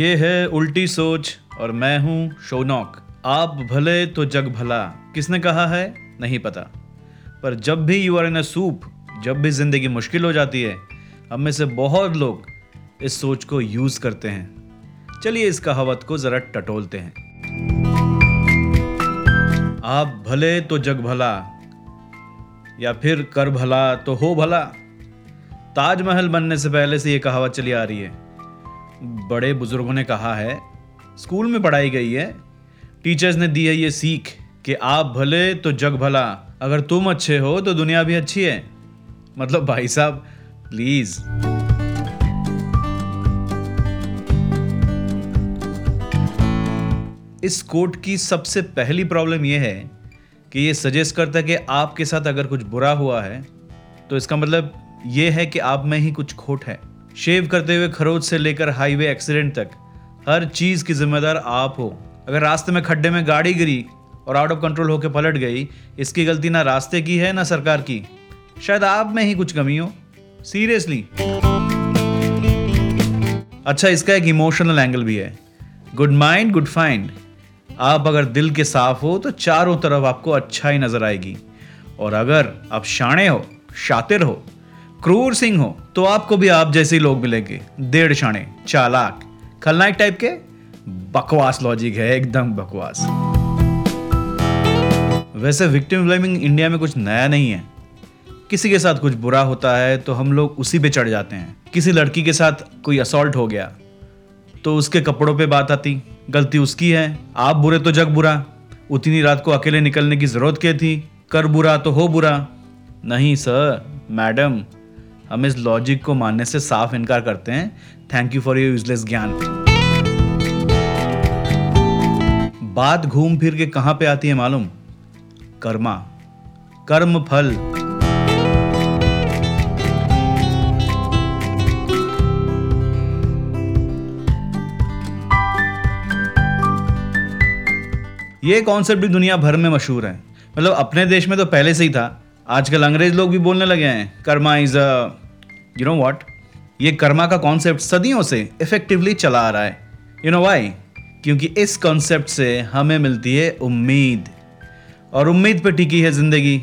ये है उल्टी सोच और मैं हूँ शोनॉक। आप भले तो जग भला। किसने कहा है? नहीं पता। पर जब भी you are in a soup जब भी ज़िंदगी मुश्किल हो जाती है, हम में से बहुत लोग इस सोच को यूज़ करते हैं। चलिए इस कहावत को जरा टटोलते हैं। आप भले तो जग भला, या फिर कर भला तो हो भला। ताजमहल बनने से पहले से ये कहावत चली आ रही है। बड़े बुज़ुर्गों ने कहा है, स्कूल में पढ़ाई गई है। टीचर्स ने दी है ये सीख कि आप भले तो जग भला, अगर तुम अच्छे हो तो दुनिया भी अच्छी है। मतलब भाई साहब प्लीज़ इस कोट की सबसे पहली प्रॉब्लम यह है कि ये सजेस्ट करता है कि आपके साथ अगर कुछ बुरा हुआ है तो इसका मतलब ये है कि आप में ही कुछ खोट है। शेव करते हुए खरोच से लेकर हाईवे एक्सीडेंट तक। हर चीज़ की जिम्मेदार आप हो। अगर रास्ते में खड्डे में गाड़ी गिरी और आउट ऑफ़ कंट्रोल होकर पलट गई, इसकी गलती ना रास्ते की है, ना सरकार की। शायद आप में ही कुछ कमी हो। सीरियसली अच्छा इसका एक इमोशनल एंगल भी है। गुड माइंड गुड फाइंड आप अगर दिल के साफ़ हो तो चारों तरफ़ आपको अच्छा ही नज़र आएगी। और अगर आप शाणे हो, शातिर हो क्रूर सिंह हो तो आपको भी आप जैसे लोग मिलेंगे। डेढ़ शाणे चालाक। खलनायक टाइप के बकवास लॉजिक है, एकदम बकवास। वैसे विक्टिम ब्लेमिंग इंडिया में कुछ नया नहीं है। किसी के साथ कुछ बुरा होता है तो हम लोग उसी पे चढ़ जाते हैं। किसी लड़की के साथ कोई असॉल्ट हो गया तो उसके कपड़ों पे बात आती। गलती उसकी है, आप बुरे तो जग बुरा। उतनी रात को अकेले निकलने की ज़रूरत क्या थी? कर बुरा तो हो बुरा। नहीं सर मैडम हम इस लॉजिक को मानने से साफ़ इनकार करते हैं। Thank you for your useless ज्ञान। बात घूम फिर के कहाँ पे आती है मालूम? कर्मा। कर्म फल। ये कॉन्सेप्ट भी दुनिया भर में मशहूर है। मतलब अपने देश में तो पहले से ही था। आजकल अंग्रेज़ लोग भी बोलने लगे हैं, karma is a you know what ये कर्मा का कॉन्सेप्ट सदियों से इफेक्टिवली चला आ रहा है। यू नो वाई क्योंकि इस कॉन्सेप्ट से हमें मिलती है उम्मीद। और उम्मीद पे टिकी है ज़िंदगी।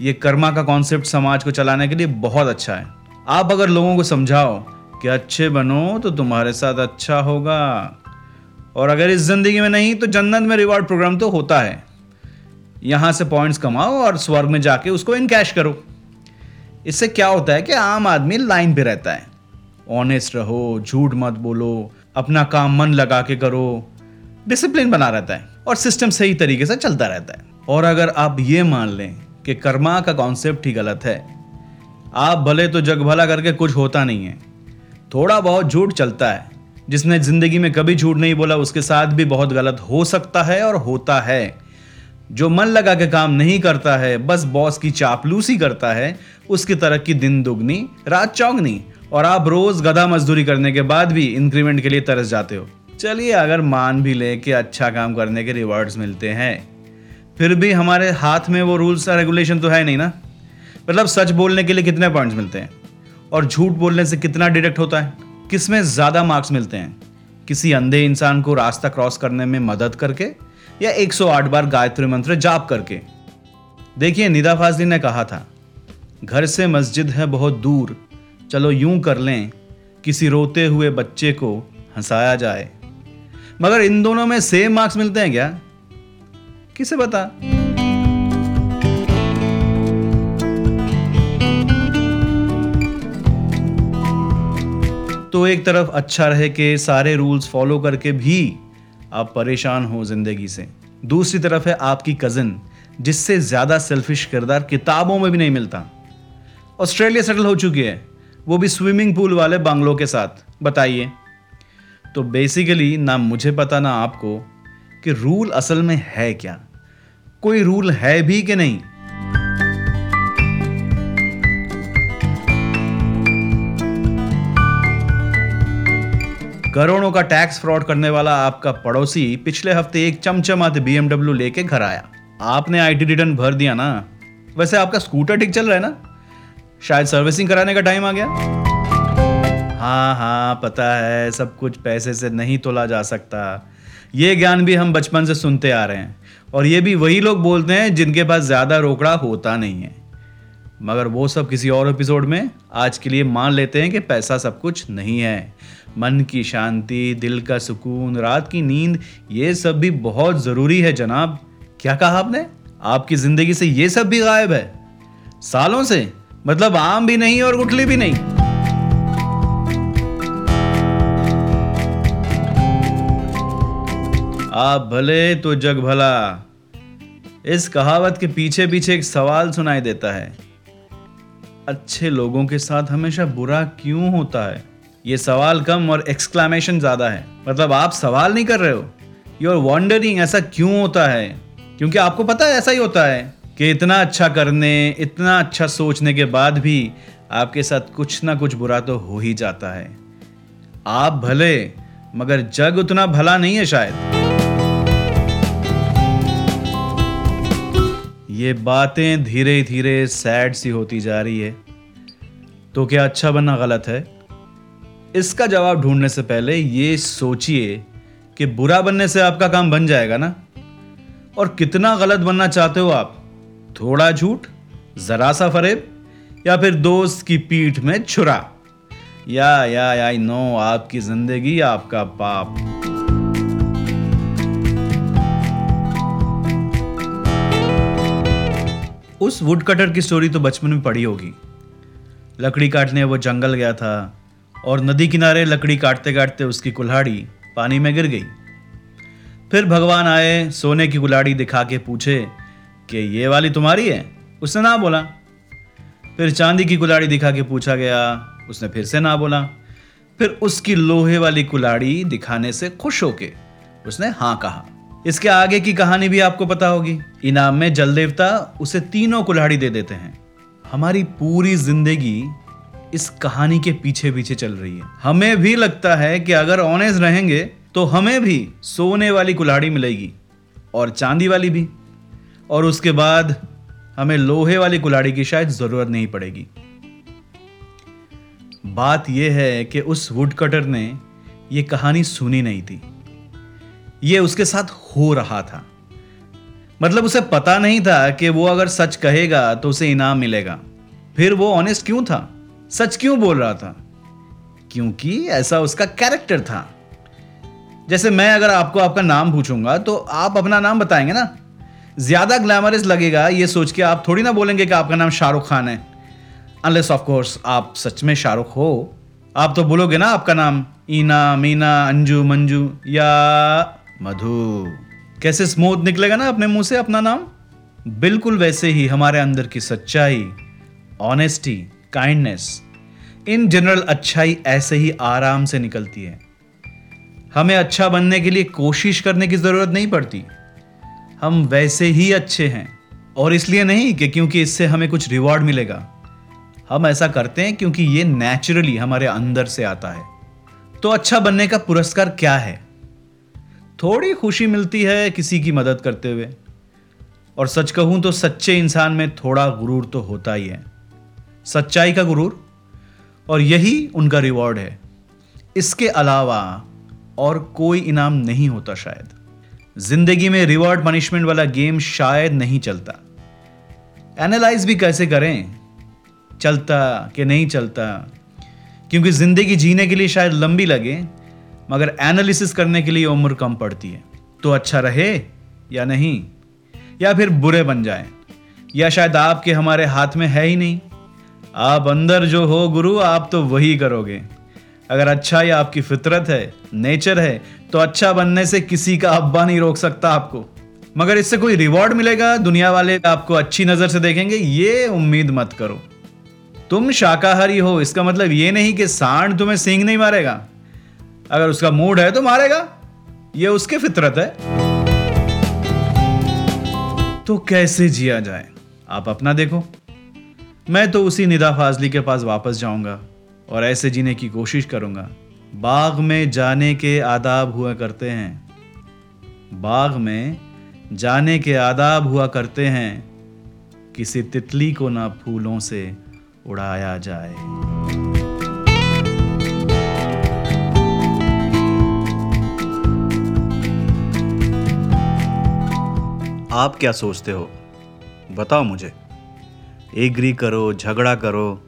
ये कर्मा का कॉन्सेप्ट समाज को चलाने के लिए बहुत अच्छा है। आप अगर लोगों को समझाओ कि अच्छे बनो तो तुम्हारे साथ अच्छा होगा। और अगर इस ज़िंदगी में नहीं तो जन्नत में रिवॉर्ड प्रोग्राम तो होता है। यहाँ से पॉइंट्स कमाओ और स्वर्ग में जाके उसको इनकैश करो। इससे क्या होता है कि आम आदमी लाइन पे रहता है। ऑनेस्ट रहो, झूठ मत बोलो, अपना काम मन लगा के करो डिसिप्लिन बना रहता है और सिस्टम सही तरीके से चलता रहता है। और अगर आप ये मान लें कि कर्मा का कॉन्सेप्ट ही गलत है, आप भले तो जग भला करके कुछ होता नहीं है। थोड़ा बहुत झूठ चलता है, जिसने ज़िंदगी में कभी झूठ नहीं बोला, उसके साथ भी बहुत गलत हो सकता है और होता है। जो मन लगा के काम नहीं करता है, बस बॉस की चापलूसी करता है, उसकी तरक्की दिन दुगनी, रात चौगनी, और आप रोज गधा मजदूरी करने के बाद भी इंक्रीमेंट के लिए तरस जाते हो। चलिए अगर मान भी ले कि अच्छा काम करने के रिवॉर्ड्स मिलते हैं, फिर भी हमारे हाथ में वो रूल्स और रेगुलेशन तो है नहीं ना? मतलब सच बोलने के लिए कितने पॉइंट्स मिलते हैं? और झूठ बोलने से कितना डिडक्ट होता है? किसमें ज़्यादा मार्क्स मिलते हैं? किसी अंधे इंसान को रास्ता क्रॉस करने में मदद करके या 108 बार गायत्री मंत्र जाप करके। देखिए, निदा फाजली ने कहा था, घर से मस्जिद है बहुत दूर, चलो यूँ कर लें, किसी रोते हुए बच्चे को हंसाया जाए। मगर इन दोनों में सेम मार्क्स मिलते हैं क्या? किसे बता तो एक तरफ़ अच्छा रहे कि सारे रूल्स फॉलो करके भी आप परेशान हो ज़िंदगी से। दूसरी तरफ़ है आपकी कजिन जिससे ज़्यादा सेल्फिश किरदार किताबों में भी नहीं मिलता। ऑस्ट्रेलिया सेटल हो चुकी है। वो भी स्विमिंग पूल वाले बंगलों के साथ। बताइए। तो बेसिकली ना मुझे पता ना आपको कि रूल असल में है क्या। कोई रूल है भी कि नहीं? करोड़ों का टैक्स फ्रॉड करने वाला आपका पड़ोसी पिछले हफ़्ते एक चमचमाते बीएमडब्ल्यू लेके घर आया। आपने आईटी रिटर्न भर दिया ना? वैसे आपका स्कूटर ठीक चल रहा है ना? शायद सर्विसिंग कराने का टाइम आ गया। हाँ हाँ पता है, सब कुछ पैसे से नहीं तोला जा सकता। ये ज्ञान भी हम बचपन से सुनते आ रहे हैं। और ये भी वही लोग बोलते हैं जिनके पास ज़्यादा रोकड़ा होता नहीं है। मगर वो सब किसी और एपिसोड में आज के लिए मान लेते हैं कि पैसा सब कुछ नहीं है। मन की शांति, दिल का सुकून, रात की नींद, ये सब भी बहुत ज़रूरी है जनाब। क्या कहा आपने? आपकी ज़िंदगी से ये सब भी गायब है। सालों से मतलब आम भी नहीं और गुठली भी नहीं। आप भले तो जग भला। इस कहावत के पीछे पीछे एक सवाल सुनाई देता है। अच्छे लोगों के साथ हमेशा बुरा क्यों होता है? ये सवाल कम और एक्सक्लामेशन ज़्यादा है। मतलब आप सवाल नहीं कर रहे हो। यू आर वॉन्डरिंग ऐसा क्यों होता है? क्योंकि आपको पता है ऐसा ही होता है कि इतना अच्छा करने, इतना अच्छा सोचने के बाद भी आपके साथ कुछ ना कुछ बुरा तो हो ही जाता है। आप भले, मगर जग उतना भला नहीं है शायद। ये बातें धीरे धीरे सैड सी होती जा रही है। तो क्या अच्छा बनना गलत है? इसका जवाब ढूँढने से पहले ये सोचिए कि बुरा बनने से आपका काम बन जाएगा ना? और कितना गलत बनना चाहते हो आप? थोड़ा झूठ, जरा सा फरेब, या फिर दोस्त की पीठ में छुरा? या या आई नो आपकी ज़िंदगी आपका पाप। उस वुड कटर की स्टोरी तो बचपन में पढ़ी होगी। लकड़ी काटने वो जंगल गया था और नदी किनारे लकड़ी काटते काटते उसकी कुल्हाड़ी पानी में गिर गई। फिर भगवान आए, सोने की कुल्हाड़ी दिखा के पूछे कि ये वाली तुम्हारी है? उसने ना बोला। फिर चांदी की कुल्हाड़ी दिखा के पूछा गया, उसने फिर से ना बोला। फिर उसकी लोहे वाली कुल्हाड़ी दिखाने से खुश होके उसने हाँ कहा। इसके आगे की कहानी भी आपको पता होगी। इनाम में जल देवता उसे तीनों कुल्हाड़ी दे देते हैं। हमारी पूरी ज़िंदगी इस कहानी के पीछे पीछे चल रही है। हमें भी लगता है कि अगर ऑनेस्ट रहेंगे तो हमें भी सोने वाली कुल्हाड़ी मिलेगी और चांदी वाली भी। और उसके बाद हमें लोहे वाली कुल्हाड़ी की शायद ज़रूरत नहीं पड़ेगी। बात यह है कि उस वुड कटर ने यह कहानी सुनी नहीं थी। ये उसके साथ हो रहा था। मतलब उसे पता नहीं था कि वो अगर सच कहेगा तो उसे इनाम मिलेगा। फिर वो ऑनेस्ट क्यों था? सच क्यों बोल रहा था? क्योंकि ऐसा उसका कैरेक्टर था। जैसे मैं अगर आपको आपका नाम पूछूँगा तो आप अपना नाम बताएँगे ना? ज़्यादा ग्लैमरस लगेगा ये सोच के आप थोड़ी ना बोलेंगे कि आपका नाम शाहरुख खान है। अनलेस ऑफ़ कोर्स आप सच में शाहरुख हो। आप तो बोलोगे ना आपका नाम, ईना, मीना, अंजू, मंजू या मधु। कैसे स्मूथ निकलेगा ना अपने मुँह से अपना नाम? बिल्कुल वैसे ही हमारे अंदर की सच्चाई ऑनेस्टी काइंडनेस इन जनरल अच्छाई ऐसे ही आराम से निकलती है। हमें अच्छा बनने के लिए कोशिश करने की ज़रूरत नहीं पड़ती। हम वैसे ही अच्छे हैं, और इसलिए नहीं कि क्योंकि इससे हमें कुछ रिवॉर्ड मिलेगा। हम ऐसा करते हैं क्योंकि ये नेचुरली हमारे अंदर से आता है। तो अच्छा बनने का पुरस्कार क्या है? थोड़ी खुशी मिलती है किसी की मदद करते हुए। और सच कहूँ तो सच्चे इंसान में थोड़ा गुरूर तो होता ही है। सच्चाई का गुरूर, और यही उनका रिवॉर्ड है। इसके अलावा और कोई इनाम नहीं होता शायद। ज़िंदगी में रिवॉर्ड पनिशमेंट वाला गेम शायद नहीं चलता। एनालाइज भी कैसे करें? चलता कि नहीं चलता? क्योंकि ज़िंदगी जीने के लिए शायद लंबी लगे। मगर एनालिसिस करने के लिए उम्र कम पड़ती है। तो अच्छा रहे या नहीं? या फिर बुरे बन जाए? या शायद आपके हमारे हाथ में है ही नहीं? आप अंदर जो हो गुरु, आप तो वही करोगे। अगर अच्छा या आपकी फितरत है, नेचर है तो अच्छा बनने से किसी का अब्बा नहीं रोक सकता आपको। मगर इससे कोई रिवॉर्ड मिलेगा? दुनिया वाले आपको अच्छी नज़र से देखेंगे, ये उम्मीद मत करो। तुम शाकाहारी हो, इसका मतलब ये नहीं कि सांड तुम्हें सिंग नहीं मारेगा। अगर उसका मूड है तो मारेगा। ये उसकी फितरत है। तो कैसे जिया जाए? आप अपना देखो। मैं तो उसी निदा फाजली के पास वापस जाऊँगा और ऐसे जीने की कोशिश करूँगा। बाग में जाने के आदाब हुआ करते हैं। बाग में जाने के आदाब हुआ करते हैं। किसी तितली को ना फूलों से उड़ाया जाए। आप क्या सोचते हो? बताओ मुझे। एग्री करो, झगड़ा करो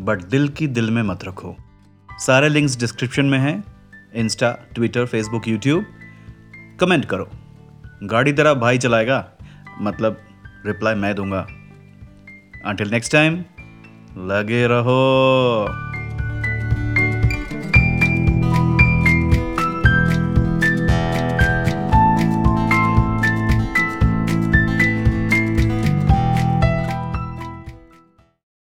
बट दिल की दिल में मत रखो। सारे लिंक्स डिस्क्रिप्शन में हैं Insta Twitter Facebook YouTube comment करो। गाड़ी तेरा भाई चलाएगा? मतलब रिप्लाई मैं दूँगा। अंटिल नेक्स्ट टाइम लगे रहो।